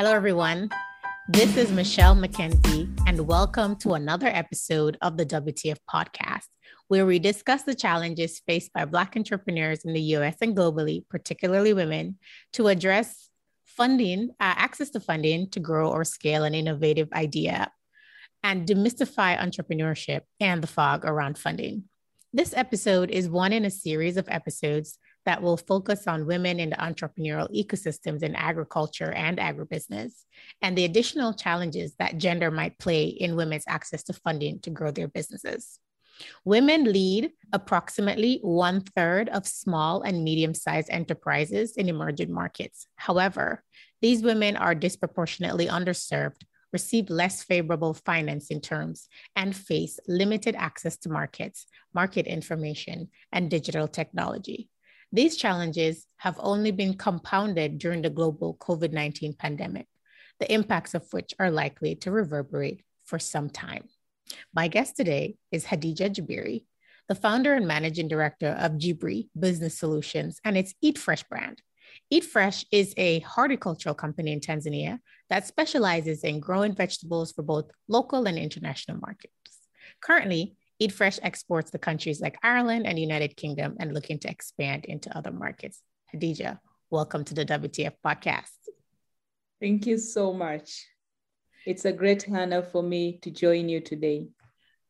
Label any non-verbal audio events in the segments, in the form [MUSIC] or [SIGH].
Hello, everyone. This is Michelle McKenzie, and welcome to another episode of the WTF podcast, where we discuss the challenges faced by Black entrepreneurs in the US and globally, particularly women, to address funding, uh, access to funding to grow or scale an innovative idea, and demystify entrepreneurship and the fog around funding. This episode is one in a series of episodes that will focus on women in the entrepreneurial ecosystems in agriculture and agribusiness, and the additional challenges that gender might play in women's access to funding to grow their businesses. Women lead approximately one third of small and medium sized enterprises in emerging markets. However, these women are disproportionately underserved, receive less favorable financing terms, and face limited access to markets, market information, and digital technology. These challenges have only been compounded during the global COVID 19 pandemic, the impacts of which are likely to reverberate for some time. My guest today is Hadija Jabiri, the founder and managing director of GBRI Business Solutions and its EatFresh brand. EatFresh is a horticultural company in Tanzania that specializes in growing vegetables for both local and international markets. Currently, EatFresh exports to countries like Ireland and United Kingdom and looking to expand into other markets. Hadija, welcome to the WTF podcast. Thank you so much. It's a great honor for me to join you today.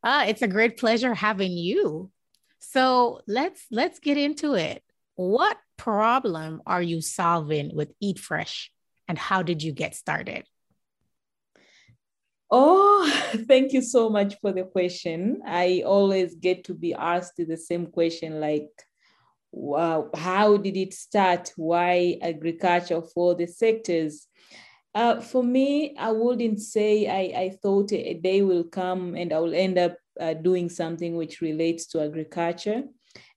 Ah, it's a great pleasure having you. So let's let's get into it. What problem are you solving with EatFresh and how did you get started? Oh, [LAUGHS] thank you so much for the question. I always get to be asked the same question like, wow, how did it start? Why agriculture for the sectors? Uh, for me, I wouldn't say I, I thought a day will come and I will end up uh, doing something which relates to agriculture.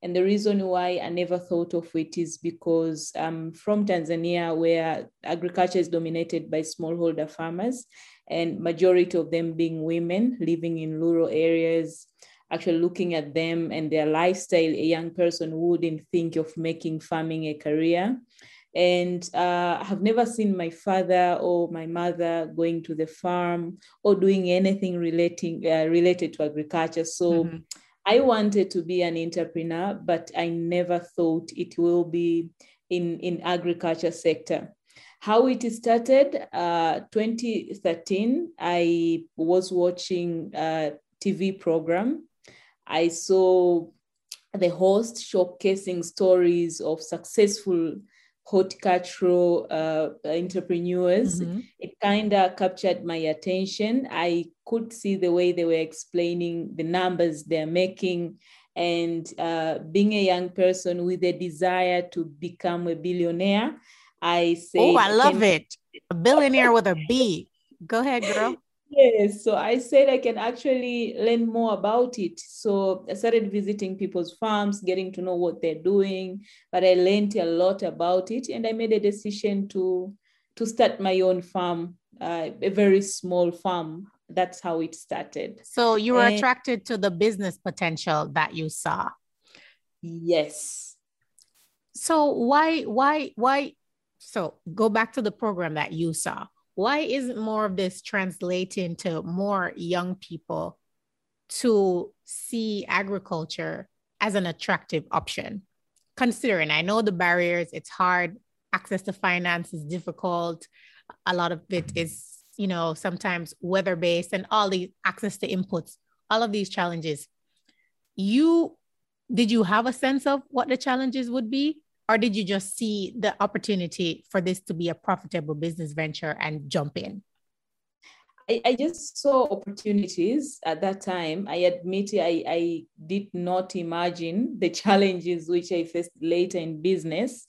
And the reason why I never thought of it is because I'm from Tanzania, where agriculture is dominated by smallholder farmers and majority of them being women living in rural areas actually looking at them and their lifestyle a young person wouldn't think of making farming a career and uh, I have never seen my father or my mother going to the farm or doing anything relating uh, related to agriculture. So mm-hmm. I wanted to be an entrepreneur, but I never thought it will be in in agriculture sector. How it started, uh, 2013, I was watching a TV program. I saw the host showcasing stories of successful horticultural uh, entrepreneurs. Mm-hmm. It kind of captured my attention. I could see the way they were explaining the numbers they're making. And uh, being a young person with a desire to become a billionaire, I say, Oh, I love can... it. A billionaire with a B. Go ahead, girl. Yes, so I said I can actually learn more about it. So I started visiting people's farms, getting to know what they're doing. But I learned a lot about it, and I made a decision to to start my own farm, uh, a very small farm. That's how it started. So you were and, attracted to the business potential that you saw. Yes. So why why why so go back to the program that you saw. Why isn't more of this translating to more young people to see agriculture as an attractive option? Considering I know the barriers, it's hard, access to finance is difficult. A lot of it is, you know, sometimes weather based and all the access to inputs, all of these challenges. You did you have a sense of what the challenges would be? Or did you just see the opportunity for this to be a profitable business venture and jump in? I, I just saw opportunities at that time. I admit I, I did not imagine the [LAUGHS] challenges which I faced later in business.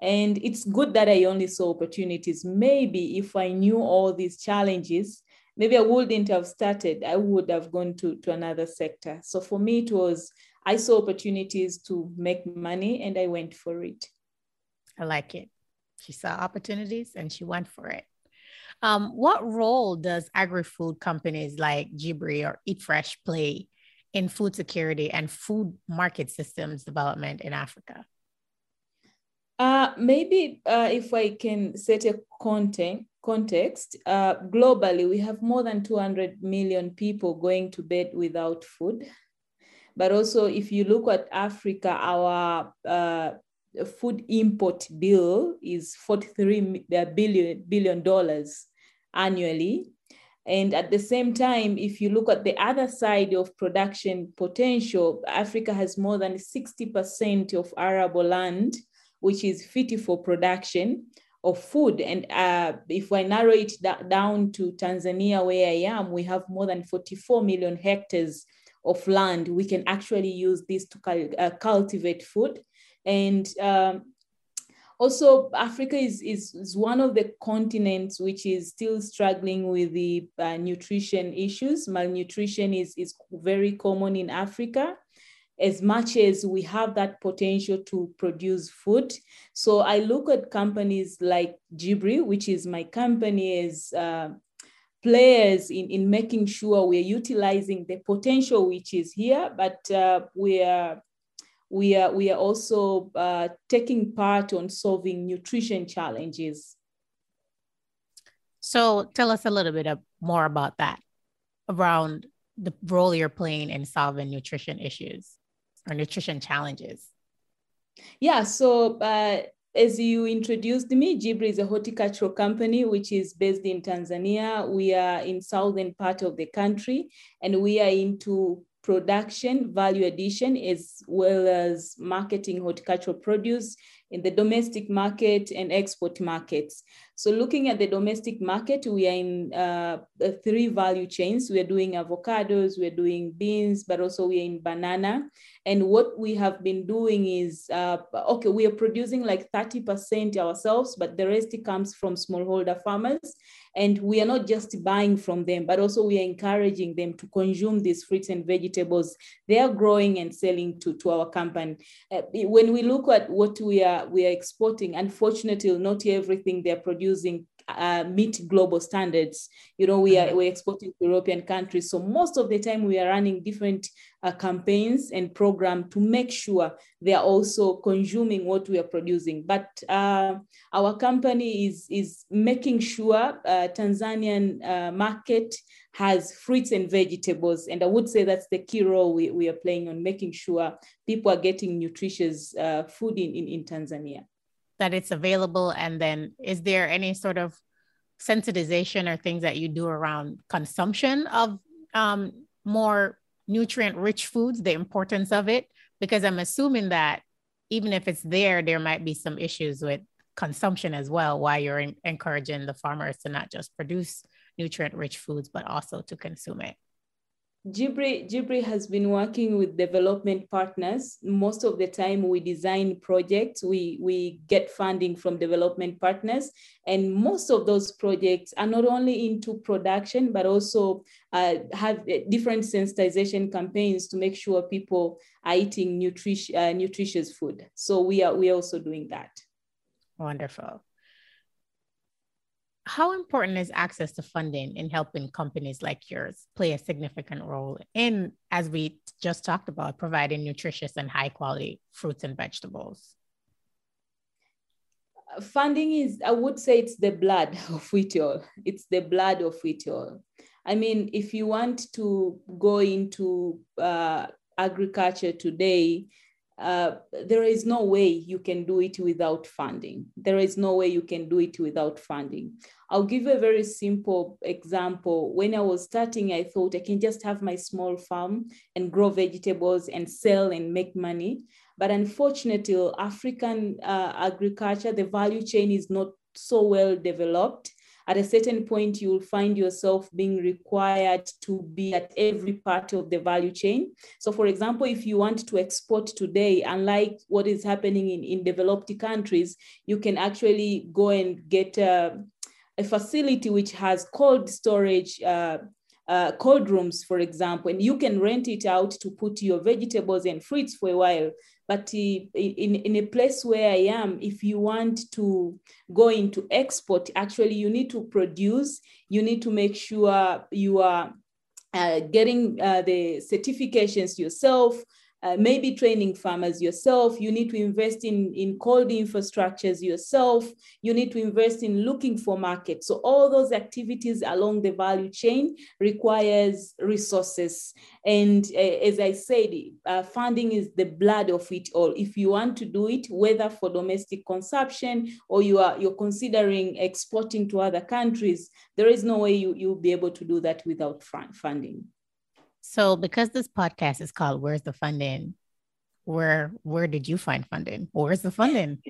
And it's good that I only saw opportunities. Maybe if I knew all these challenges, maybe I wouldn't have started. I would have gone to, to another sector. So for me, it was I saw opportunities to make money and I went for it. I like it. She saw opportunities and she went for it. Um, what role does agri-food companies like GBRI or EatFresh play in food security and food market systems development in Africa? Uh, maybe uh, if I can set a content, context, uh, globally, we have more than 200 million people going to bed without food. But also, if you look at Africa, our uh, food import bill is 43 billion, billion dollars annually. And at the same time, if you look at the other side of production potential, Africa has more than 60% of arable land, which is fit for production of food. And uh, if I narrow it down to Tanzania, where I am, we have more than 44 million hectares of land. We can actually use this to uh, cultivate food. And um, also africa is, is, is one of the continents which is still struggling with the uh, nutrition issues malnutrition is, is very common in africa as much as we have that potential to produce food so i look at companies like GBRI which is my company as uh, players in, in making sure we're utilizing the potential which is here but uh, we are we are, we are also uh, taking part on solving nutrition challenges. So tell us a little bit of, more about that, around the role you're playing in solving nutrition issues or nutrition challenges. Yeah, so uh, as you introduced me, GBRI is a horticultural company which is based in Tanzania. We are in southern part of the country, and we are into production, value addition, as well as marketing horticultural produce in the domestic market and export markets. So looking at the domestic market, we are in uh, three value chains. We are doing avocados, we are doing beans, but also we are in banana. And what we have been doing is, uh, okay, we are producing like 30% ourselves, but the rest comes from smallholder farmers. And we are not just buying from them, but also we are encouraging them to consume these fruits and vegetables they are growing and selling to, to our company. Uh, when we look at what we are we are exporting, unfortunately, not everything they're producing uh, meet global standards. You know, we are mm-hmm. we're exporting to European countries, so most of the time we are running different uh, campaigns and program to make sure they are also consuming what we are producing. But uh, our company is is making sure uh, Tanzanian uh, market has fruits and vegetables, and I would say that's the key role we, we are playing on making sure people are getting nutritious uh, food in, in in Tanzania that it's available? And then is there any sort of sensitization or things that you do around consumption of um, more nutrient rich foods, the importance of it? Because I'm assuming that even if it's there, there might be some issues with consumption as well, why you're in- encouraging the farmers to not just produce nutrient rich foods, but also to consume it. GBRI, GBRI has been working with development partners. Most of the time we design projects, we, we get funding from development partners. And most of those projects are not only into production, but also uh, have different sensitization campaigns to make sure people are eating nutrition, uh, nutritious food. So we are, we are also doing that. Wonderful how important is access to funding in helping companies like yours play a significant role in, as we just talked about, providing nutritious and high quality fruits and vegetables? Funding is, I would say, it's the blood [LAUGHS] of it all. It's the blood of it all. I mean, if you want to go into uh, agriculture today, uh, there is no way you can do it without funding. There is no way you can do it without funding. I'll give a very simple example. When I was starting, I thought I can just have my small farm and grow vegetables and sell and make money. But unfortunately, African uh, agriculture, the value chain is not so well developed at a certain point, you will find yourself being required to be at every part of the value chain. So, for example, if you want to export today, unlike what is happening in, in developed countries, you can actually go and get a, a facility which has cold storage. Uh, uh, cold rooms, for example, and you can rent it out to put your vegetables and fruits for a while. But in, in a place where I am, if you want to go into export, actually you need to produce, you need to make sure you are uh, getting uh, the certifications yourself, uh, maybe training farmers yourself. You need to invest in, in cold infrastructures yourself. You need to invest in looking for markets. So all those activities along the value chain requires resources. And uh, as I said, uh, funding is the blood of it all. If you want to do it, whether for domestic consumption or you are you're considering exporting to other countries, there is no way you, you'll be able to do that without funding. So because this podcast is called Where's the Funding? Where where did you find funding? Where's the funding?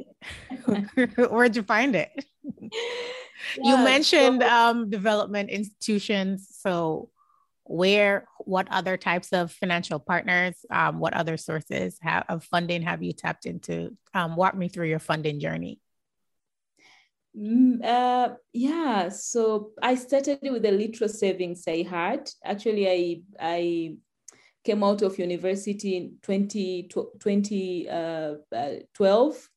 [LAUGHS] Where'd you find it? Yeah, you mentioned so- um, development institutions. So where what other types of financial partners um, what other sources have, of funding have you tapped into um, walk me through your funding journey Mm, uh, yeah, so I started with the little savings I had. Actually, I I came out of university in 20, 2012.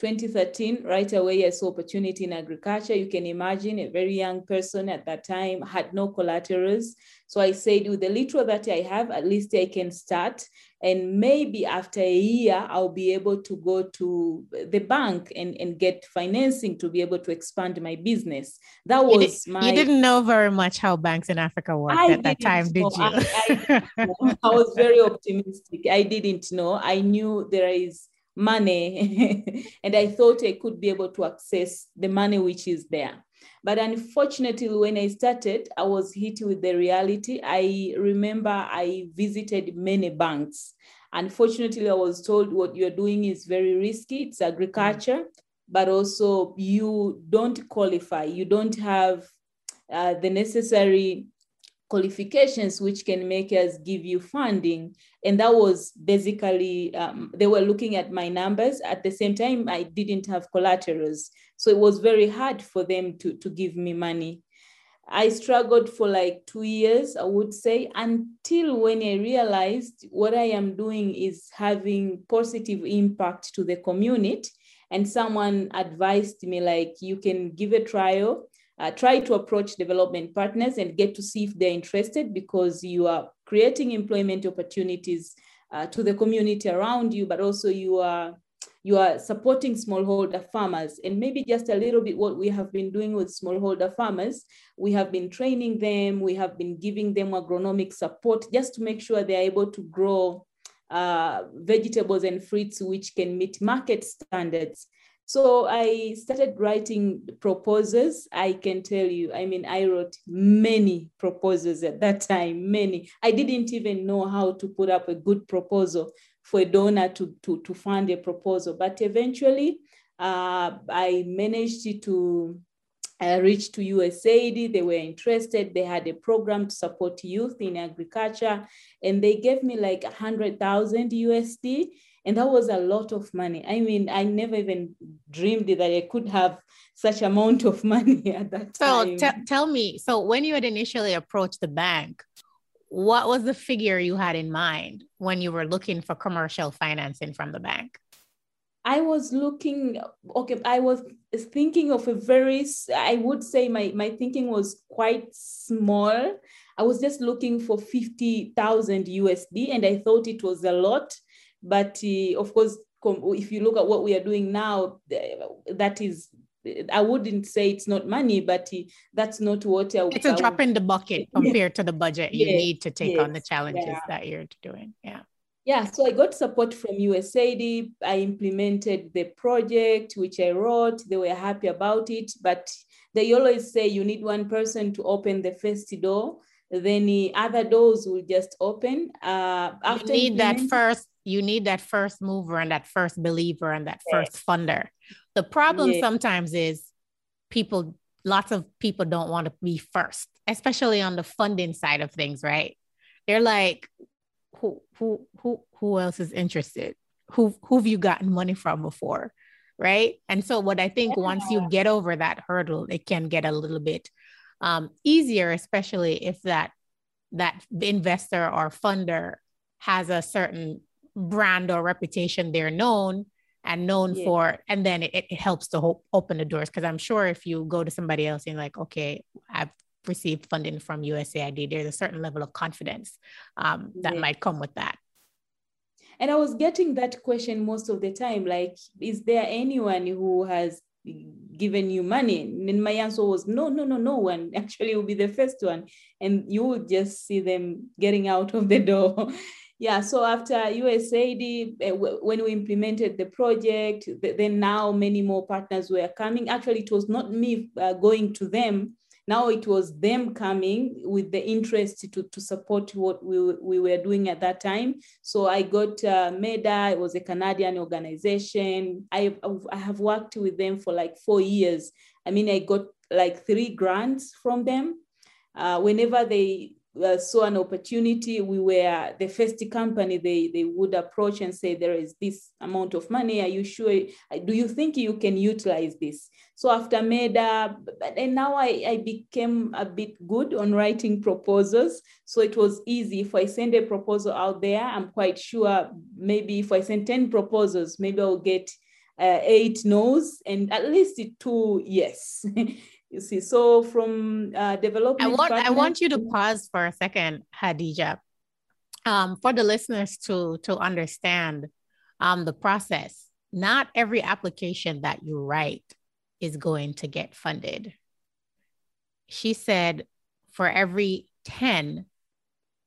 Uh, 2013, right away, I saw opportunity in agriculture. You can imagine a very young person at that time had no collaterals. So I said, with the little that I have, at least I can start. And maybe after a year, I'll be able to go to the bank and, and get financing to be able to expand my business. That was you my. You didn't know very much how banks in Africa worked I at that time, did you? I, I, I was very optimistic. I didn't know. I knew there is money. [LAUGHS] And i thought i could be able to access the money which is there. But unfortunately when i started i was hit with the reality. I remember i visited many banks. Unfortunately i was told what you're doing is very risky. It's agriculture but also you don't qualify. You don't have uh, the necessary qualifications which can make us give you funding. And that was basically um, they were looking at my numbers. At the same time i didn't have collaterals. So it was very hard for them to, to give me money. I struggled for like two years i would say until when i realized what i am doing is having positive impact to the community. And someone advised me like you can give a trial uh, try to approach development partners and get to see if they're interested because you are creating employment opportunities uh, to the community around you, but also you are you are supporting smallholder farmers. And maybe just a little bit what we have been doing with smallholder farmers. We have been training them. We have been giving them agronomic support just to make sure they're able to grow uh, vegetables and fruits which can meet market standards so I started writing proposals. I can tell you, I mean, I wrote many proposals at that time, many. I didn't even know how to put up a good proposal for a donor to, to, to fund a proposal. But eventually, uh, I managed to uh, reach to USAID. They were interested. They had a program to support youth in agriculture, and they gave me like 100,000 USD and that was a lot of money. I mean, I never even dreamed that I could have such amount of [LAUGHS] money at that time. So t- tell me, so when you had initially approached the bank, what was the figure you had in mind when you were looking for commercial financing from the bank? I was looking, okay, I was thinking of a very, I would say my, my thinking was quite small. I was just looking for 50,000 USD and I thought it was a lot but uh, of course, if you look at what we are doing now, that is I wouldn't say it's not money, but uh, that's not what I, it's a I drop in the bucket [LAUGHS] compared to the budget you yes, need to take yes, on the challenges yeah. that you're doing. Yeah. Yeah, so I got support from USAID. I implemented the project, which I wrote. They were happy about it, but they always say you need one person to open the first door. Then the other doors will just open. Uh, after you need that first you need that first mover and that first believer and that first funder. The problem sometimes is people, lots of people don't want to be first, especially on the funding side of things, right? They're like, who who who who else is interested? Who who've you gotten money from before? Right. And so what I think yeah. once you get over that hurdle, it can get a little bit um, easier, especially if that that investor or funder has a certain brand or reputation they're known and known yeah. for and then it, it helps to hope, open the doors because i'm sure if you go to somebody else and like okay i've received funding from usaid there's a certain level of confidence um, that yeah. might come with that And I was getting that question most of the time like, is there anyone who has given you money? And my answer was, no, no, no, no one. [LAUGHS] Actually, will be the first one. And you will just see them getting out of the door. Yeah, so after USAID, eh, when we implemented the project, then now many more partners were coming. Actually, it was not me uh, going to them now it was them coming with the interest to, to support what we, we were doing at that time. So I got uh, MEDA, it was a Canadian organization. I, I have worked with them for like four years. I mean, I got like three grants from them. Uh, whenever they uh, saw an opportunity, we were the first company they, they would approach and say, there is this amount of money. Are you sure? Do you think you can utilize this? So after MEDA, and now I, I became a bit good on writing proposals. So it was easy. If I send a proposal out there, I'm quite sure maybe if I send 10 proposals, maybe I'll get uh, eight no's and at least two yes. [LAUGHS] You see, so from uh, development. I want I want you to pause for a second, Hadija, um, for the listeners to to understand um, the process. Not every application that you write is going to get funded. She said, for every ten,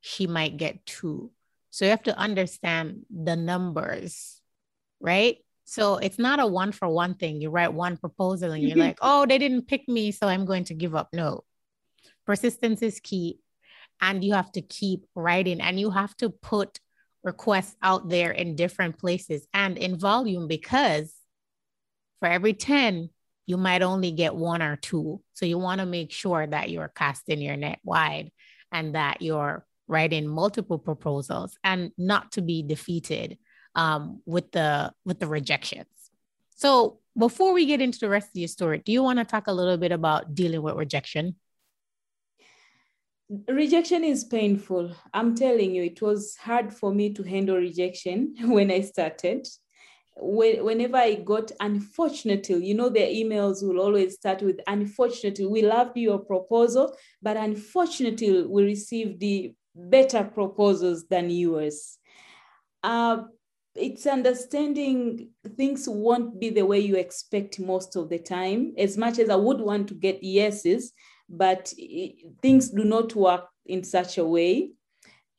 she might get two. So you have to understand the numbers, right? So it's not a one for one thing. You write one proposal and you're like, [LAUGHS] oh, they didn't pick me, so I'm going to give up. No, persistence is key. And you have to keep writing and you have to put requests out there in different places and in volume because for every 10, you might only get one or two. So you want to make sure that you're casting your net wide and that you're writing multiple proposals and not to be defeated um, with the with the rejections. So before we get into the rest of your story, do you want to talk a little bit about dealing with rejection? Rejection is painful. I'm telling you, it was hard for me to handle rejection [LAUGHS] when I started. Whenever I got unfortunately, you know, the emails will always start with unfortunately, we loved your proposal, but unfortunately, we received the better proposals than yours. Uh, it's understanding things won't be the way you expect most of the time as much as i would want to get yeses but things do not work in such a way.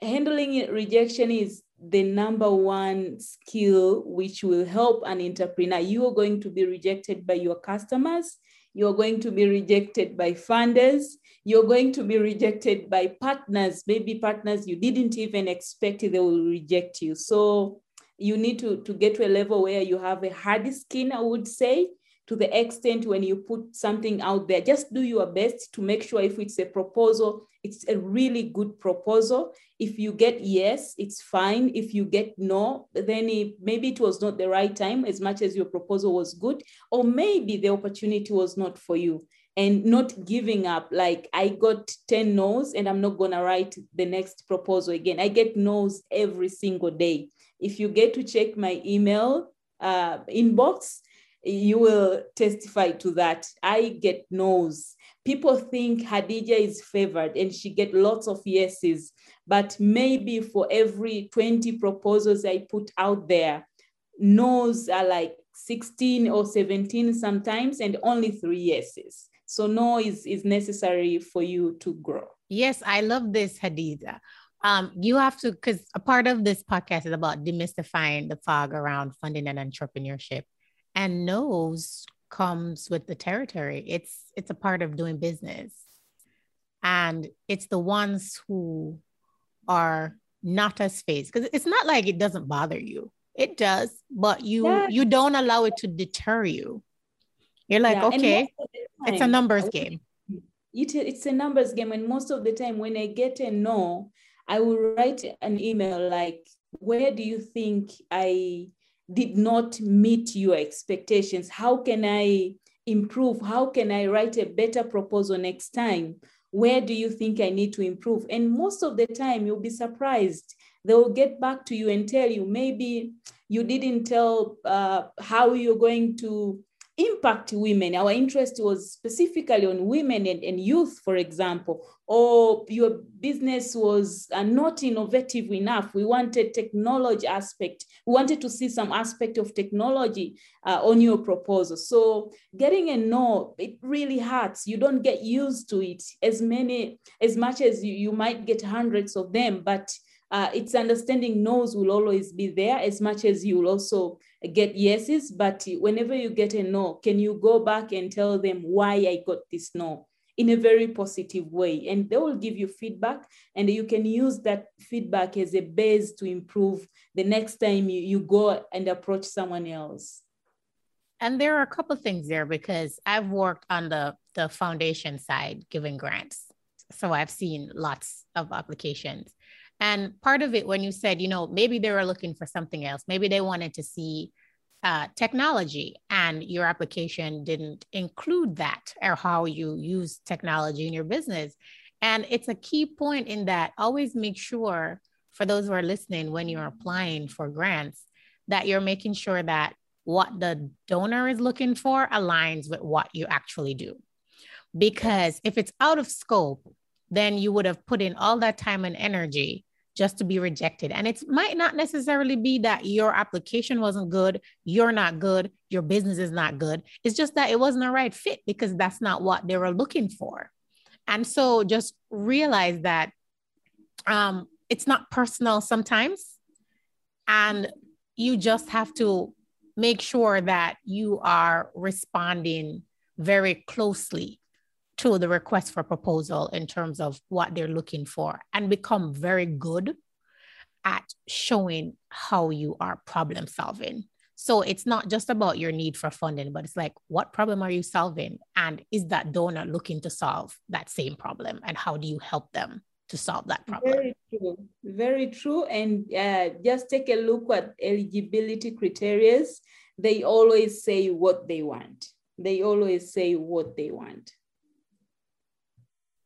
Handling rejection is the number one skill which will help an entrepreneur. You are going to be rejected by your customers you're going to be rejected by funders you're going to be rejected by partners. Maybe partners you didn't even expect they will reject you. So you need to, to get to a level where you have a hard skin, I would say, to the extent when you put something out there, just do your best to make sure if it's a proposal, it's a really good proposal. If you get yes, it's fine. If you get no, then it, maybe it was not the right time as much as your proposal was good, or maybe the opportunity was not for you and not giving up. Like I got 10 no's and I'm not going to write the next proposal again. I get no's every single day. If you get to check my email uh, inbox, you will testify to that. I get no's. People think Hadija is favored and she get lots of yeses, but maybe for every 20 proposals I put out there, no's are like 16 or 17 sometimes and only three yeses. So no is, is necessary for you to grow. Yes, I love this, Hadija um, you have to because a part of this podcast is about demystifying the fog around funding and entrepreneurship. And no's comes with the territory. It's it's a part of doing business. And it's the ones who are not as phased because it's not like it doesn't bother you. It does but you yeah. you don't allow it to deter you. You're like yeah. okay it's a numbers game. It, it's a numbers game and most of the time when i get a no I will write an email like, where do you think I did not meet your expectations? How can I improve? How can I write a better proposal next time? Where do you think I need to improve? And most of the time, you'll be surprised. They will get back to you and tell you maybe you didn't tell uh, how you're going to impact women. Our interest was specifically on women and, and youth, for example, or your business was uh, not innovative enough. We wanted technology aspect. We wanted to see some aspect of technology uh, on your proposal. So getting a no, it really hurts. You don't get used to it as many, as much as you, you might get hundreds of them, but uh, it's understanding no's will always be there as much as you will also get yeses. But whenever you get a no, can you go back and tell them why I got this no? in a very positive way and they will give you feedback and you can use that feedback as a base to improve the next time you, you go and approach someone else and there are a couple things there because i've worked on the the foundation side giving grants so i've seen lots of applications and part of it, when you said, you know, maybe they were looking for something else, maybe they wanted to see uh, technology and your application didn't include that or how you use technology in your business. And it's a key point in that always make sure for those who are listening when you're applying for grants that you're making sure that what the donor is looking for aligns with what you actually do. Because if it's out of scope, then you would have put in all that time and energy just to be rejected. And it might not necessarily be that your application wasn't good, you're not good, your business is not good. It's just that it wasn't a right fit because that's not what they were looking for. And so just realize that um, it's not personal sometimes. And you just have to make sure that you are responding very closely to the request for proposal in terms of what they're looking for and become very good at showing how you are problem solving. So it's not just about your need for funding, but it's like, what problem are you solving? And is that donor looking to solve that same problem? And how do you help them to solve that problem? Very true. Very true. And uh, just take a look at eligibility criteria. They always say what they want. They always say what they want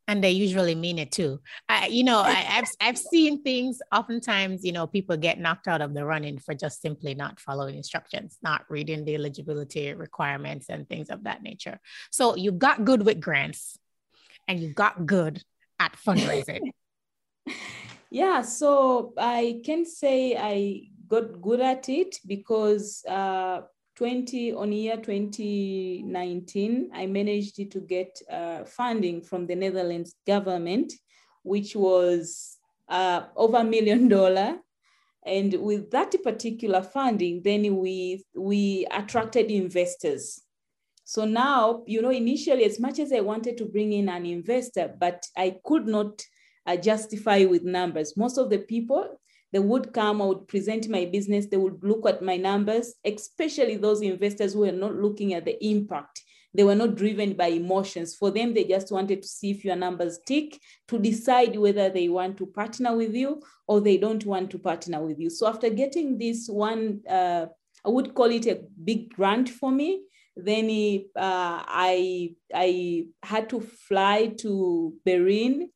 and they usually mean it too. I, you know, I, have I've seen things. Oftentimes, you know, people get knocked out of the running for just simply not following instructions, not reading the eligibility requirements, and things of that nature. So you got good with grants, and you got good at fundraising. [LAUGHS] yeah, so I can say I got good at it because uh, 20 on year 2019, I managed to get uh, funding from the Netherlands government, which was uh, over a million dollar. And with that particular funding, then we, we attracted investors. So now, you know, initially, as much as I wanted to bring in an investor, but I could not uh, justify with numbers. Most of the people they would come, I would present my business, they would look at my numbers, especially those investors who are not looking at the impact. They were not driven by emotions. For them, they just wanted to see if your numbers tick to decide whether they want to partner with you or they don't want to partner with you. So after getting this one, uh, I would call it a big grant for me. Then uh, I I had to fly to Berlin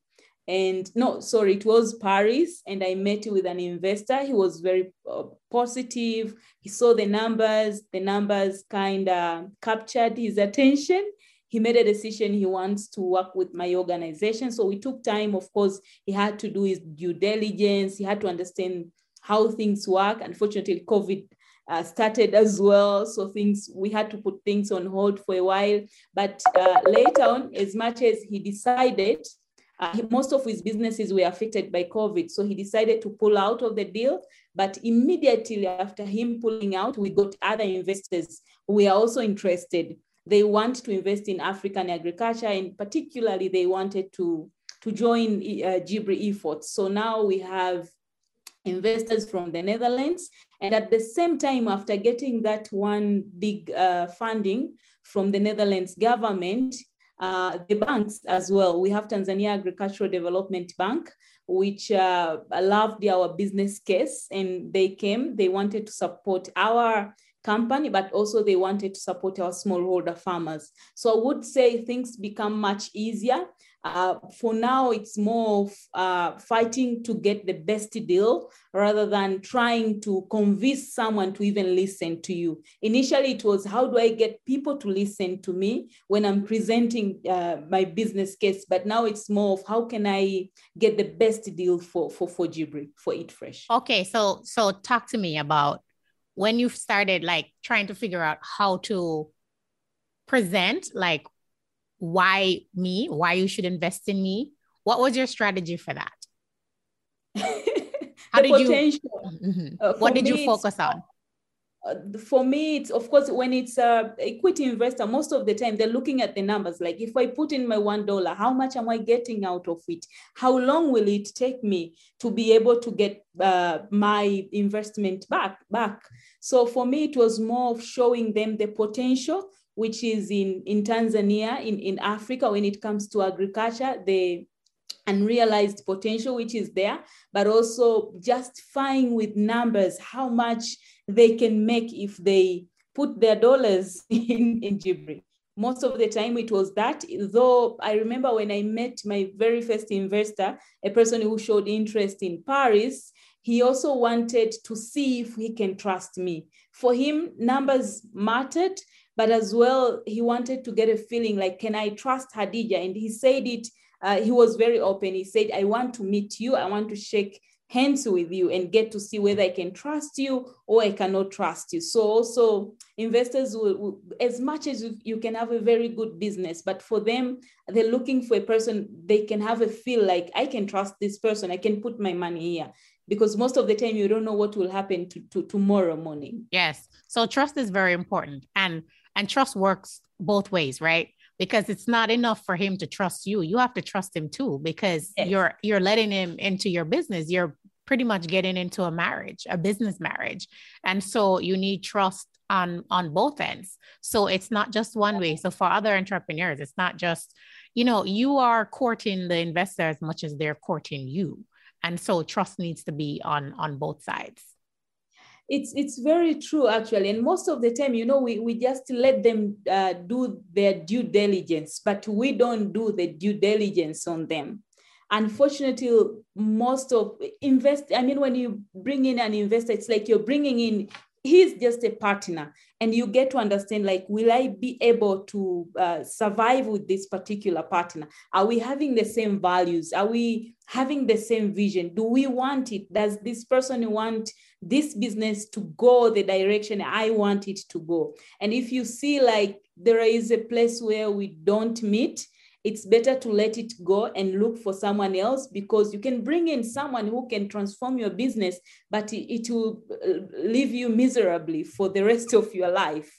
and no sorry it was paris and i met with an investor. He was very uh, positive. He saw the numbers. The numbers kind of captured his attention. He made a decision he wants to work with my organization. So we took time of course he had to do his due diligence. He had to understand how things work. Unfortunately covid uh, started as well. So things, we had to put things on hold for a while. But uh, later on, as much as he decided uh, most of his businesses were affected by COVID, so he decided to pull out of the deal. But immediately after him pulling out, we got other investors who were also interested. They want to invest in African agriculture, and particularly they wanted to, to join uh, GBRI efforts. So now we have investors from the Netherlands. And at the same time, after getting that one big uh, funding from the Netherlands government, uh, the banks as well. We have Tanzania Agricultural Development Bank, which uh, loved our business case and they came, they wanted to support our company, but also they wanted to support our smallholder farmers. So I would say things become much easier. Uh, for now, it's more of uh, fighting to get the best deal rather than trying to convince someone to even listen to you. Initially, it was how do I get people to listen to me when I'm presenting uh, my business case? But now it's more of how can I get the best deal for for for GBRI for EatFresh. Okay, so so talk to me about when you started like trying to figure out how to present like why me why you should invest in me what was your strategy for that? [LAUGHS] How did potential. you mm-hmm. uh, what did you focus on? uh, for me it's of course when it's a equity investor most of the time they're looking at the numbers. Like if i put in my one dollar how much am i getting out of it? How long will it take me to be able to get uh, my investment back back? So for me it was more of showing them the potential which is in in tanzania in in africa when it comes to agriculture the unrealized potential which is there but also justifying with numbers how much they can make if they put their dollars [LAUGHS] in, in GBRI. Most of the time it was that, though I remember when I met my very first investor, a person who showed interest in Paris, he also wanted to see if he can trust me. For him, numbers mattered, but as well, he wanted to get a feeling like, can I trust Hadija? And he said it, uh, he was very open. He said, I want to meet you. I want to shake hands with you and get to see whether I can trust you or I cannot trust you. So also investors will, will, as much as you, you can have a very good business, but for them, they're looking for a person they can have a feel like I can trust this person. I can put my money here because most of the time you don't know what will happen to, to tomorrow morning. Yes. So trust is very important and and trust works both ways, right? Because it's not enough for him to trust you. You have to trust him too because yes. you're you're letting him into your business. You're pretty much getting into a marriage, a business marriage. And so you need trust on on both ends. So it's not just one way. So for other entrepreneurs, it's not just, you know, you are courting the investor as much as they're courting you. And so trust needs to be on on both sides it's it's very true actually. And most of the time you know we, we just let them uh, do their due diligence but we don't do the due diligence on them. Unfortunately most of invest i mean when you bring in an investor it's like you're bringing in he's just a partner. And you get to understand like will i be able to uh, survive with this particular partner? Are we having the same values? Are we having the same vision? Do we want it? Does this person want this business to go the direction i want it to go? And if you see like there is a place where we don't meet it's better to let it go and look for someone else because you can bring in someone who can transform your business, but it, will uh, leave you miserably for the rest of your life.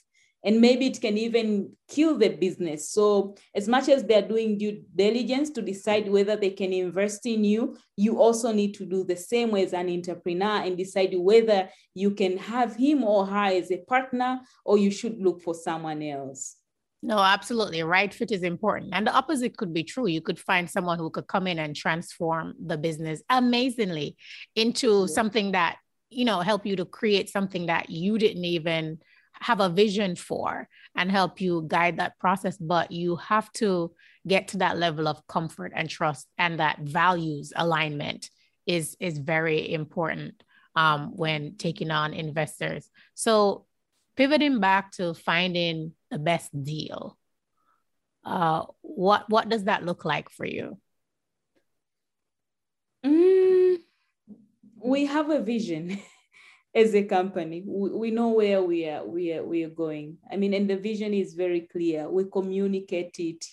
And maybe it can even kill the business. So, as much as they're doing due diligence to decide whether they can invest in you, you also need to do the same as an entrepreneur and decide whether you can have him or her as a partner or you should look for someone else. No, absolutely. Right fit is important. And the opposite could be true. You could find someone who could come in and transform the business amazingly into something that, you know, help you to create something that you didn't even have a vision for and help you guide that process. But you have to get to that level of comfort and trust and that values alignment is is very important um, when taking on investors. So pivoting back to finding the best deal uh, what what does that look like for you? Mm, we have a vision [LAUGHS] as a company. We, we know where we are we are we are going. I mean and the vision is very clear. We communicate it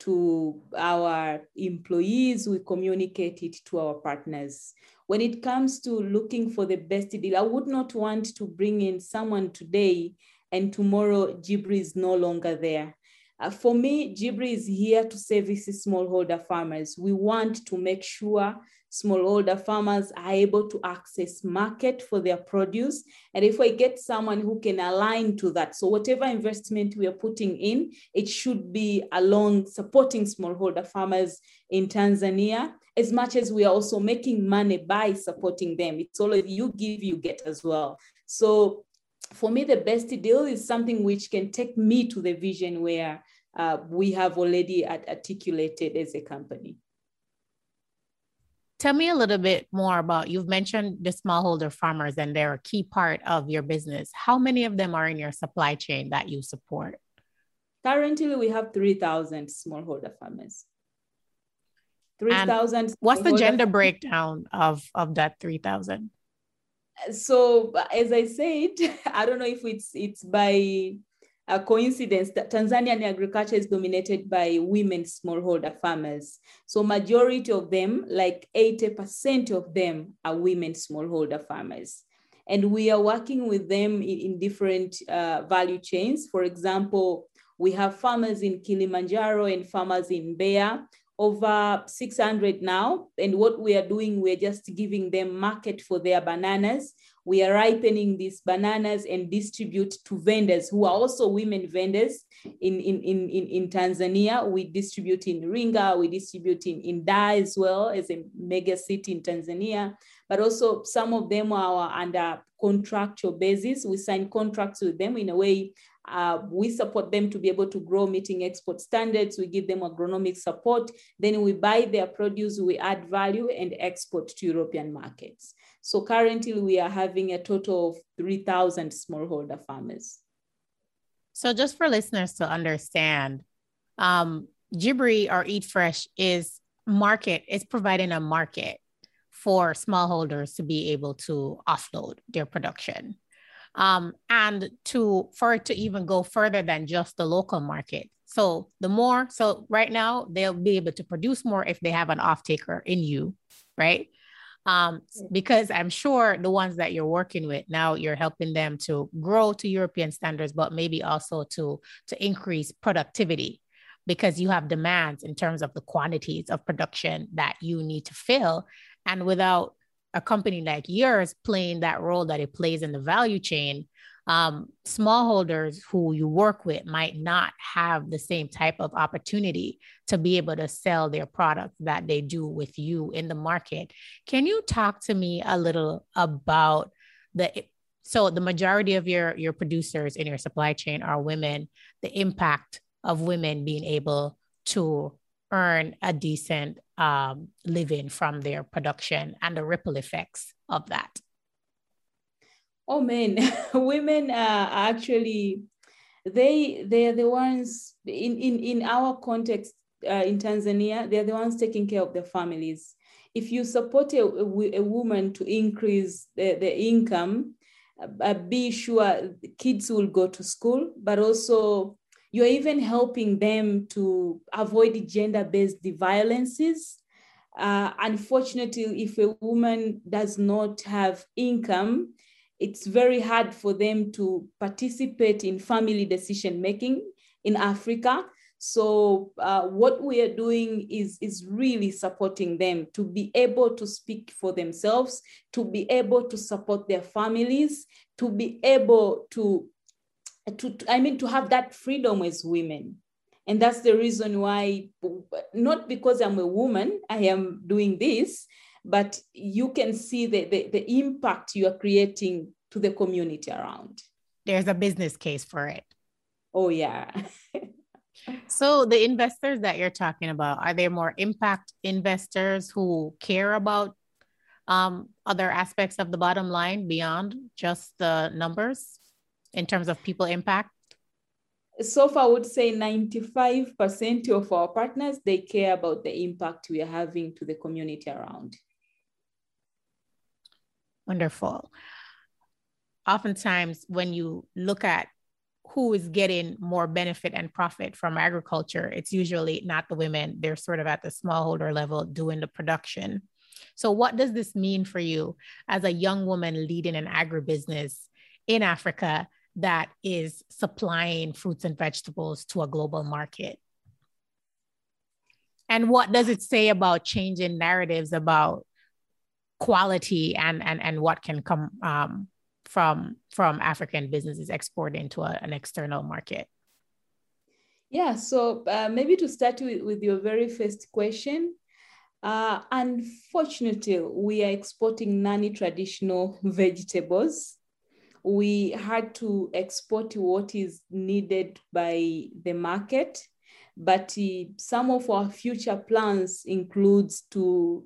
to our employees. We communicate it to our partners when it comes to looking for the best deal, I would not want to bring in someone today and tomorrow GBRI is no longer there. Uh, for me, GBRI is here to service smallholder farmers. We want to make sure smallholder farmers are able to access market for their produce. And if we get someone who can align to that, so whatever investment we are putting in, it should be along supporting smallholder farmers in Tanzania as much as we are also making money by supporting them. It's all you give, you get as well. So for me, the best deal is something which can take me to the vision where uh, we have already articulated as a company. Tell me a little bit more about you've mentioned the smallholder farmers and they're a key part of your business. How many of them are in your supply chain that you support? Currently, we have 3,000 smallholder farmers. 3,000. What's the gender breakdown of, of that 3,000? So, as I said, [LAUGHS] I don't know if it's it's by a coincidence that Tanzanian agriculture is dominated by women smallholder farmers. So majority of them, like 80% of them are women smallholder farmers. And we are working with them in, in different uh, value chains. For example, we have farmers in Kilimanjaro and farmers in Mbeya over 600 now. And what we are doing, we're just giving them market for their bananas. We are ripening these bananas and distribute to vendors who are also women vendors in, in, in, in, in Tanzania. We distribute in Iringa, we distribute in, in Dar as well as a mega city in Tanzania. But also some of them are under contractual basis. We sign contracts with them in a way uh, we support them to be able to grow meeting export standards. We give them agronomic support. Then we buy their produce, we add value and export to European markets. So currently we are having a total of 3,000 smallholder farmers. So just for listeners to understand, um, GBRI or EatFresh is market, is providing a market for smallholders to be able to offload their production um, and to for it to even go further than just the local market. So the more, so right now they'll be able to produce more if they have an off taker in you, right? Um, because I'm sure the ones that you're working with now, you're helping them to grow to European standards, but maybe also to to increase productivity because you have demands in terms of the quantities of production that you need to fill. And without a company like yours playing that role that it plays in the value chain, um, smallholders who you work with might not have the same type of opportunity to be able to sell their product that they do with you in the market. Can you talk to me a little about the so the majority of your your producers in your supply chain are women, the impact of women being able to earn a decent um, living from their production and the ripple effects of that? Oh man, [LAUGHS] women are actually they they are the ones in in in our context uh, in Tanzania. They are the ones taking care of their families. If you support a, a woman to increase the, the income, uh, be sure kids will go to school, but also you're even helping them to avoid gender based violences. Uh, unfortunately, if a woman does not have income, it's very hard for them to participate in family decision making in Africa. So uh, what we are doing is, is really supporting them to be able to speak for themselves, to be able to support their families, to be able to to, I mean, to have that freedom as women. And that's the reason why, not because I'm a woman, I am doing this, but you can see the, the, the impact you are creating to the community around. There's a business case for it. Oh, yeah. [LAUGHS] so, the investors that you're talking about, are they more impact investors who care about um, other aspects of the bottom line beyond just the numbers? In terms of people impact? So far, I would say 95% of our partners, they care about the impact we are having to the community around. Wonderful. Oftentimes, when you look at who is getting more benefit and profit from agriculture, it's usually not the women. They're sort of at the smallholder level doing the production. So, what does this mean for you as a young woman leading an agribusiness in Africa that is supplying fruits and vegetables to a global market? And what does it say about changing narratives about quality and and and what can come um, from from African businesses exporting to a, an external market? Yeah, so uh, maybe to start with, with your very first question, uh, unfortunately, we are exporting non-traditional vegetables we had to export what is needed by the market but uh, some of our future plans includes to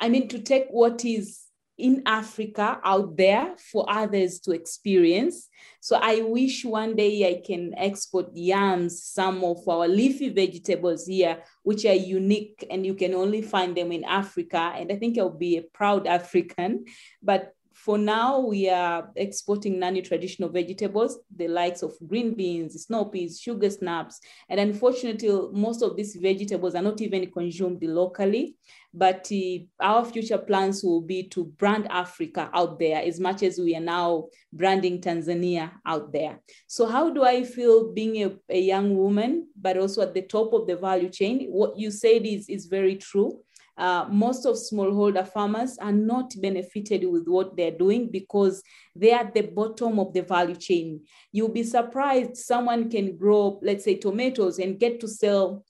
i mean to take what is in Africa out there for others to experience. So I wish one day I can export yams, some of our leafy vegetables here, which are unique and you can only find them in Africa. And I think I'll be a proud African. But for now, we are exporting non-traditional vegetables, the likes of green beans, snow peas, sugar snaps. And unfortunately, most of these vegetables are not even consumed locally. But uh, our future plans will be to brand Africa out there as much as we are now branding Tanzania out there. So how do I feel being a, a young woman, but also at the top of the value chain? What you said is, is very true uh, most of smallholder farmers are not benefited with what they're doing because they're at the bottom of the value chain. You'll be surprised someone can grow, let's say, tomatoes and get to sell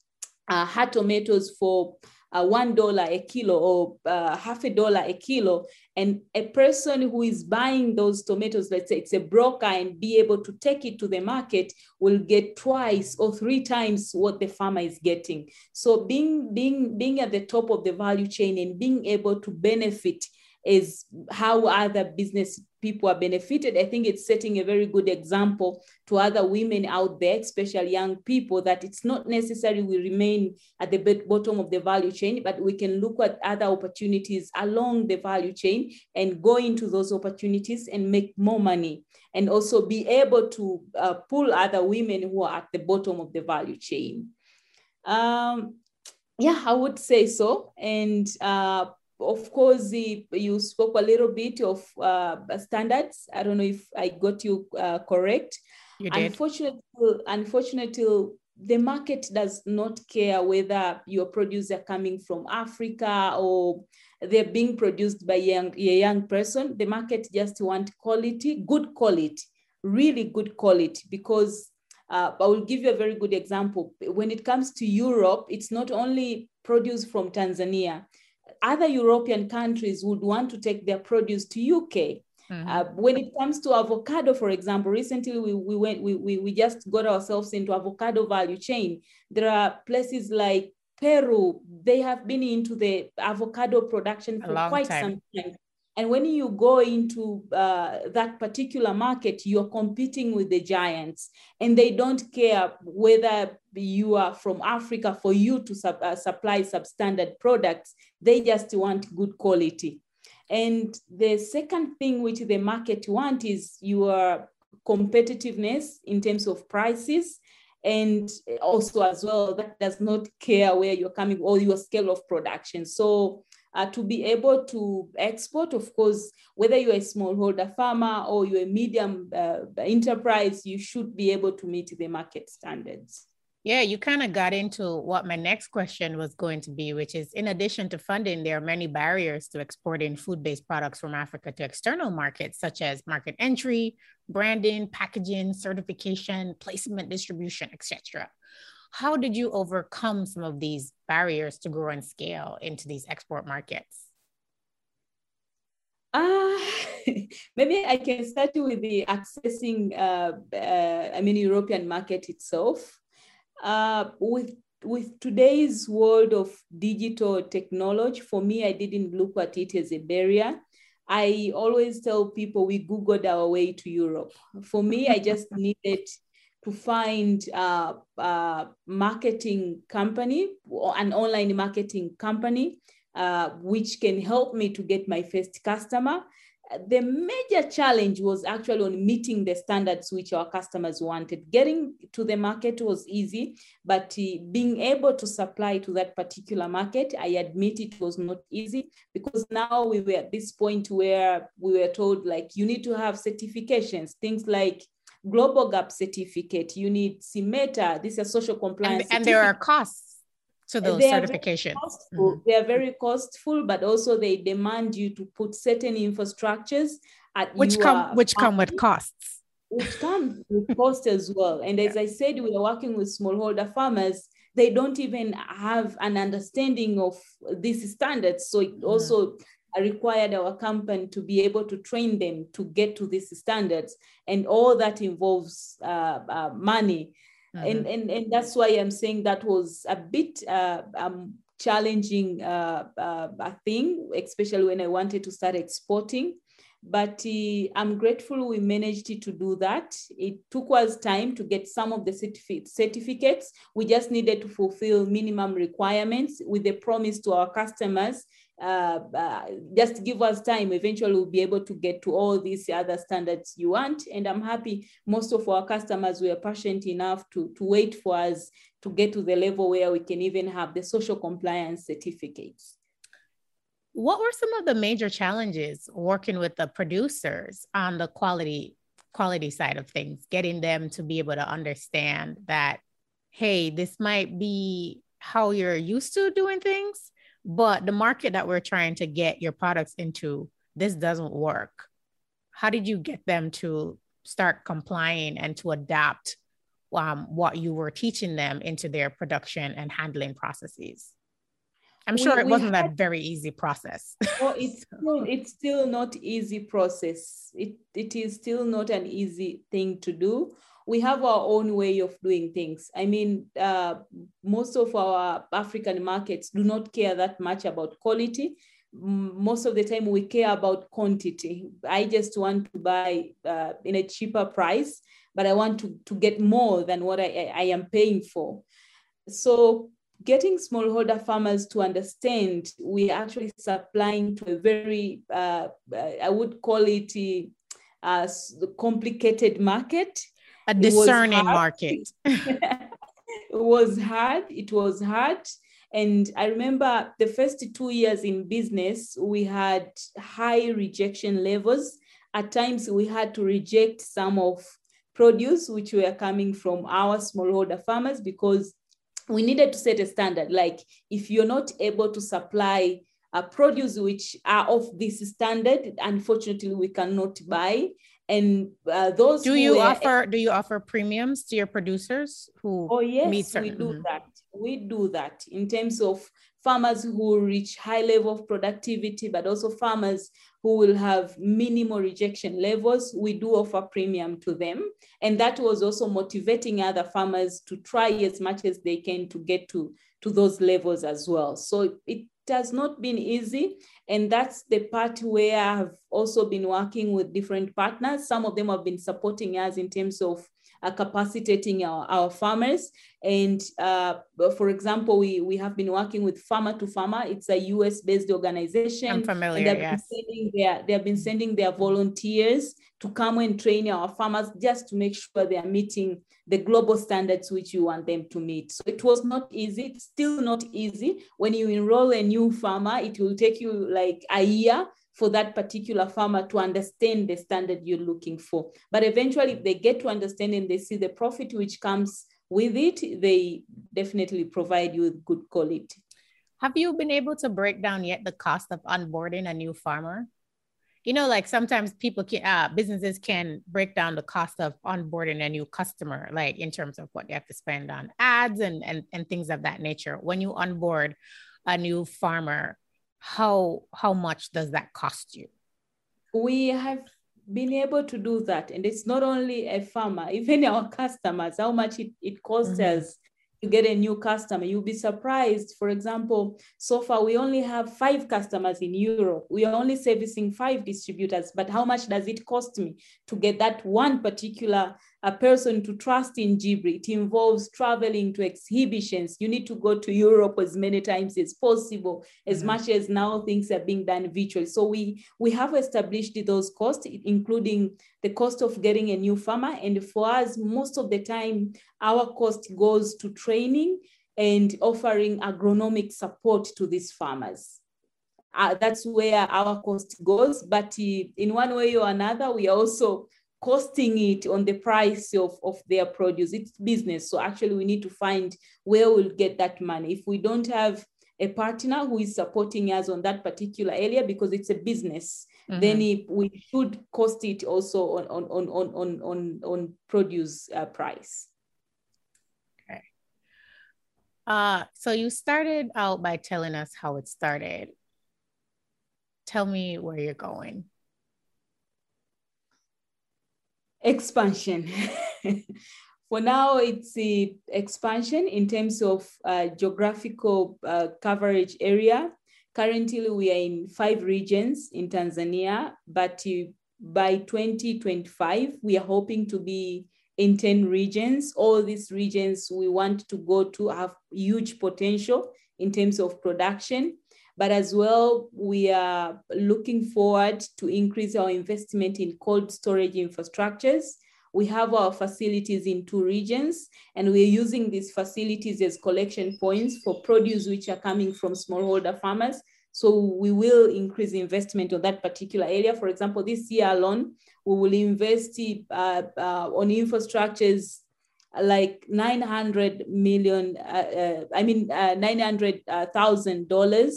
uh, tomatoes for uh, one dollar a kilo or uh, half a dollar a kilo, and a person who is buying those tomatoes, let's say it's a broker, and be able to take it to the market, will get twice or three times what the farmer is getting. So being being being at the top of the value chain and being able to benefit is how other business people are benefited. I think it's setting a very good example to other women out there, especially young people, that it's not necessary we remain at the bottom of the value chain, but we can look at other opportunities along the value chain and go into those opportunities and make more money and also be able to uh, pull other women who are at the bottom of the value chain. Um, yeah, I would say so. And uh, of course, the, you spoke a little bit of uh, standards. I don't know if I got you uh, correct. You did. Unfortunately, unfortunately, the market does not care whether your produce are coming from Africa or they're being produced by young, a young person. The market just want quality, good quality, really good quality, because uh, I will give you a very good example. When it comes to Europe, it's not only produce from Tanzania other European countries would want to take their produce to UK. Mm-hmm. Uh, when it comes to avocado, for example, recently we, we went we, we, we just got ourselves into avocado value chain. There are places like Peru, they have been into the avocado production for quite time. some time. And when you go into uh, that particular market, you're competing with the giants, and they don't care whether you are from Africa for you to sub, uh, supply substandard products. They just want good quality. And the second thing which the market want is your competitiveness in terms of prices and also as well that does not care where you're coming or your scale of production so uh, to be able to export. Of course, whether you're a smallholder farmer or you're a medium uh, enterprise, you should be able to meet the market standards. Yeah, you kind of got into what my next question was going to be, which is in addition to funding, there are many barriers to exporting food based products from Africa to external markets, such as market entry, branding, packaging, certification, placement, distribution, etc. How did you overcome some of these barriers to grow and scale into these export markets? Uh, [LAUGHS] maybe I can start with the accessing, uh, uh, I mean, European market itself. Uh, with with today's world of digital technology, for me, I didn't look at it as a barrier. I always tell people we Googled our way to Europe. For me, I just [LAUGHS] needed to find a, marketing company or an online marketing company uh, which can help me to get my first customer. The major challenge was actually on meeting the standards which our customers wanted. Getting to the market was easy, but uh, being able to supply to that particular market, I admit it was not easy because now we were at this point where we were told like you need to have certifications, things like GlobalGAP certificate, you need SMETA, this is social compliance. And, and there are costs to those they certifications. Mm-hmm. They are very costful, but also they demand you to put certain infrastructures at which come which come with costs. Which come with cost as well. And as I said, we are working with smallholder farmers. They don't even have an understanding of these standards. So it mm-hmm. also required our company to be able to train them to get to these standards. And all that involves uh, uh, money. Mm-hmm. And, and, and that's why I'm saying that was a bit uh, um, challenging uh, uh, thing, especially when I wanted to start exporting. But uh, I'm grateful we managed to do that. It took us time to get some of the certific- certificates. We just needed to fulfill minimum requirements with the promise to our customers uh, uh, just give us time. Eventually, we'll be able to get to all these other standards you want. And I'm happy most of our customers were patient enough to, to wait for us to get to the level where we can even have the social compliance certificates. What were some of the major challenges working with the producers on the quality quality side of things, getting them to be able to understand that, hey, this might be how you're used to doing things, but the market that we're trying to get your products into, this doesn't work. How did you get them to start complying and to adapt um, what you were teaching them into their production and handling processes? I'm sure we, it wasn't had, that very easy process. Well, [LAUGHS] it's still, it's still not easy process. It it is still not an easy thing to do we have our own way of doing things. I mean, uh, most of our African markets do not care that much about quality. Most of the time, we care about quantity. I just want to buy uh, in a cheaper price, but I want to, to get more than what I, I am paying for. So, getting smallholder farmers to understand we're actually supplying to a very, uh, I would call it a, a complicated market a discerning market. [LAUGHS] it was hard. It was hard. And I remember the first two years in business, we had high rejection levels. At times, we had to reject some of produce which were coming from our smallholder farmers because we needed to set a standard. Like, if you're not able to supply a produce which are of this standard, unfortunately, we cannot buy and uh, those do you offer do you offer premiums to your producers who oh yes certain, we do mm-hmm. that we do that in terms of farmers who reach high level of productivity but also farmers who will have minimal rejection levels we do offer premium to them and that was also motivating other farmers to try as much as they can to get to to those levels as well so it has not been easy. And that's the part where I've also been working with different partners. Some of them have been supporting us in terms of uh, capacitating our, our farmers. And uh, for example, we, we have been working with Farmer to Farmer. It's a US based organization. I'm familiar, they've yes. Been sending their, they have been sending their volunteers to come and train our farmers just to make sure they are meeting the global standards which you want them to meet. So it was not easy. It's still not easy. When you enroll a new farmer, it will take you like a year for that particular farmer to understand the standard you're looking for. But eventually, if they get to understand and they see the profit which comes with it, they definitely provide you with good quality. Have you been able to break down yet the cost of onboarding a new farmer? you know, like sometimes people can, uh, businesses can break down the cost of onboarding a new customer, like in terms of what they have to spend on ads and, and, and things of that nature. When you onboard a new farmer, how, how much does that cost you? We have been able to do that. And it's not only a farmer, [LAUGHS] even our customers, how much it, it costs mm-hmm. us to get a new customer. You'll be surprised. For example, so far we only have five customers in Europe. We are only servicing five distributors, but how much does it cost me to get that one particular a person to trust in GBRI. It involves traveling to exhibitions. You need to go to Europe as many times as possible, as mm-hmm. much as now things are being done virtually. So we, we have established those costs, including the cost of getting a new farmer. And for us, most of the time, our cost goes to training and offering agronomic support to these farmers. Uh, that's where our cost goes. But uh, in one way or another, we also costing it on the price of, of their produce. It's business. So actually we need to find where we'll get that money. If we don't have a partner who is supporting us on that particular area because it's a business, mm-hmm. then it, we should cost it also on, on, on, on, on, on, on produce uh, price. Okay. Uh, so you started out by telling us how it started tell me where you're going. Expansion. [LAUGHS] For now, it's the expansion in terms of uh, geographical uh, coverage area. Currently, we are in five regions in Tanzania, but by 2025, we are hoping to be in 10 regions. All these regions we want to go to have huge potential in terms of production. But as well, we are looking forward to increase our investment in cold storage infrastructures we have our facilities in two regions, and we're using these facilities as collection points for produce which are coming from smallholder farmers. So we will increase investment on that particular area. For example, this year alone, we will invest uh, uh, on infrastructures like 900 million, uh, uh I mean, uh, $900,000.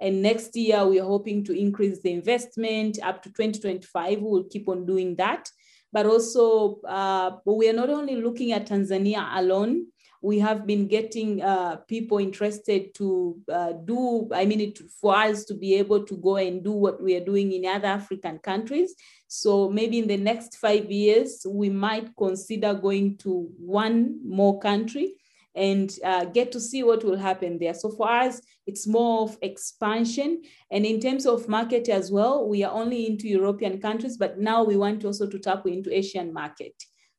And next year, we are hoping to increase the investment up to 2025. We will keep on doing that but also uh, we are not only looking at Tanzania alone. We have been getting uh, people interested to uh, do, I mean, it, for us to be able to go and do what we are doing in other African countries. So maybe in the next five years, we might consider going to one more country and uh, get to see what will happen there. So for us, it's more of expansion. And in terms of market as well, we are only into European countries, but now we want also to tap into Asian market.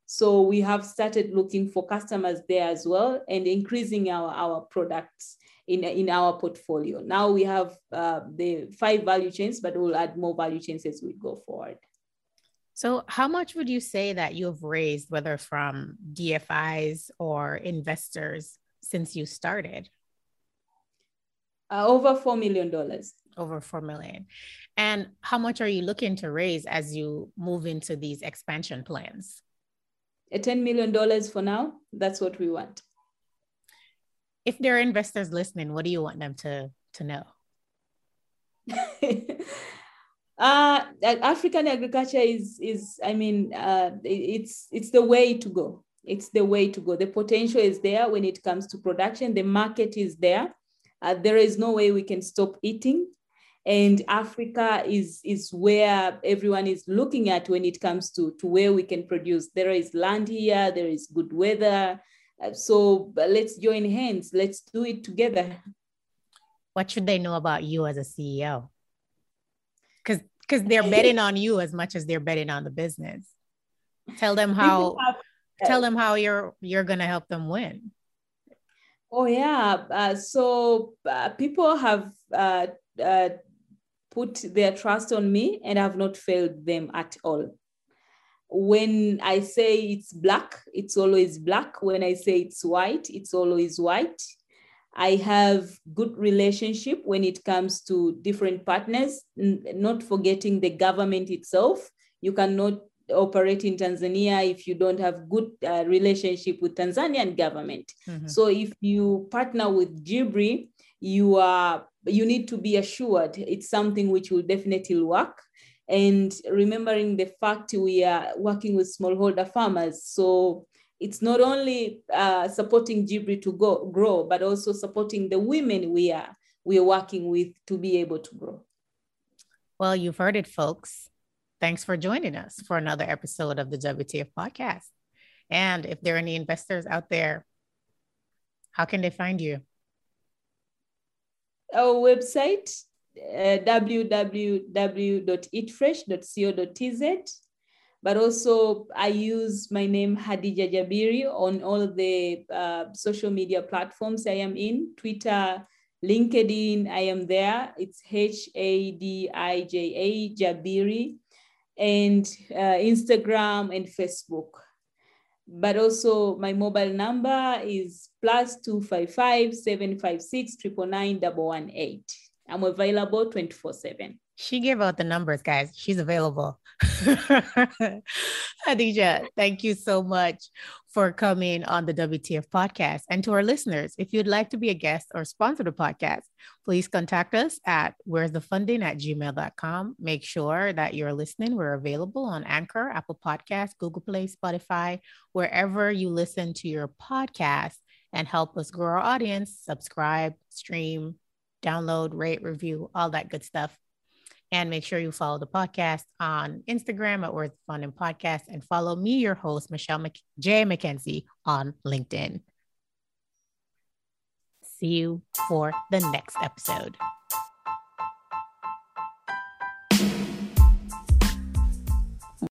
So we have started looking for customers there as well and increasing our, our products in, in our portfolio. Now we have uh, the five value chains, but we'll add more value chains as we go forward. So, how much would you say that you've raised, whether from DFIs or investors, since you started? Uh, over $4 million. Over 4 million. And how much are you looking to raise as you move into these expansion plans? A $10 million for now. That's what we want. If there are investors listening, what do you want them to, to know? [LAUGHS] uh, African agriculture is is I mean uh, it's it's the way to go. It's the way to go. The potential is there when it comes to production. The market is there. Uh, there is no way we can stop eating, and Africa is is where everyone is looking at when it comes to to where we can produce. There is land here. There is good weather. Uh, so let's join hands. Let's do it together. What should they know about you as a CEO? Because they're [LAUGHS] betting on you as much as they're betting on the business. Tell them how tell them how you're you're gonna help them win. Oh yeah, uh, so uh, people have uh, uh put their trust on me, and I've not failed them at all. When I say it's black, it's always black. When I say it's white, it's always white. I have good relationship when it comes to different partners, not forgetting the government itself. You cannot operate in Tanzania if you don't have good uh, relationship with Tanzanian government. Mm-hmm. So if you partner with GBRI, you are you need to be assured it's something which will definitely work. And remembering the fact we are working with smallholder farmers, so it's not only uh, supporting GBRI to go grow, but also supporting the women we are we are working with to be able to grow. Well, you've heard it, folks. Thanks for joining us for another episode of the WTF podcast. And if there are any investors out there, how can they find you? Our website, uh, www.eatfresh.co.tz but also I use my name Hadija Jabiri on all the uh, social media platforms I am in, Twitter, LinkedIn, I am there. It's H A D I J A Jabiri, and uh, Instagram and Facebook. But also my mobile number is plus 255 756 999 I'm available 24 7. She gave out the numbers, guys. She's available. [LAUGHS] Adija, thank you so much for coming on the WTF podcast. And to our listeners, if you'd like to be a guest or sponsor the podcast, please contact us at where's the funding at gmail.com. Make sure that you're listening. We're available on Anchor, Apple Podcasts, Google Play, Spotify, wherever you listen to your podcast and help us grow our audience. Subscribe, stream, download, rate, review, all that good stuff. And make sure you follow the podcast on Instagram at Worth Fun and Podcast and follow me, your host, Michelle Mc- J. McKenzie, on LinkedIn. See you for the next episode.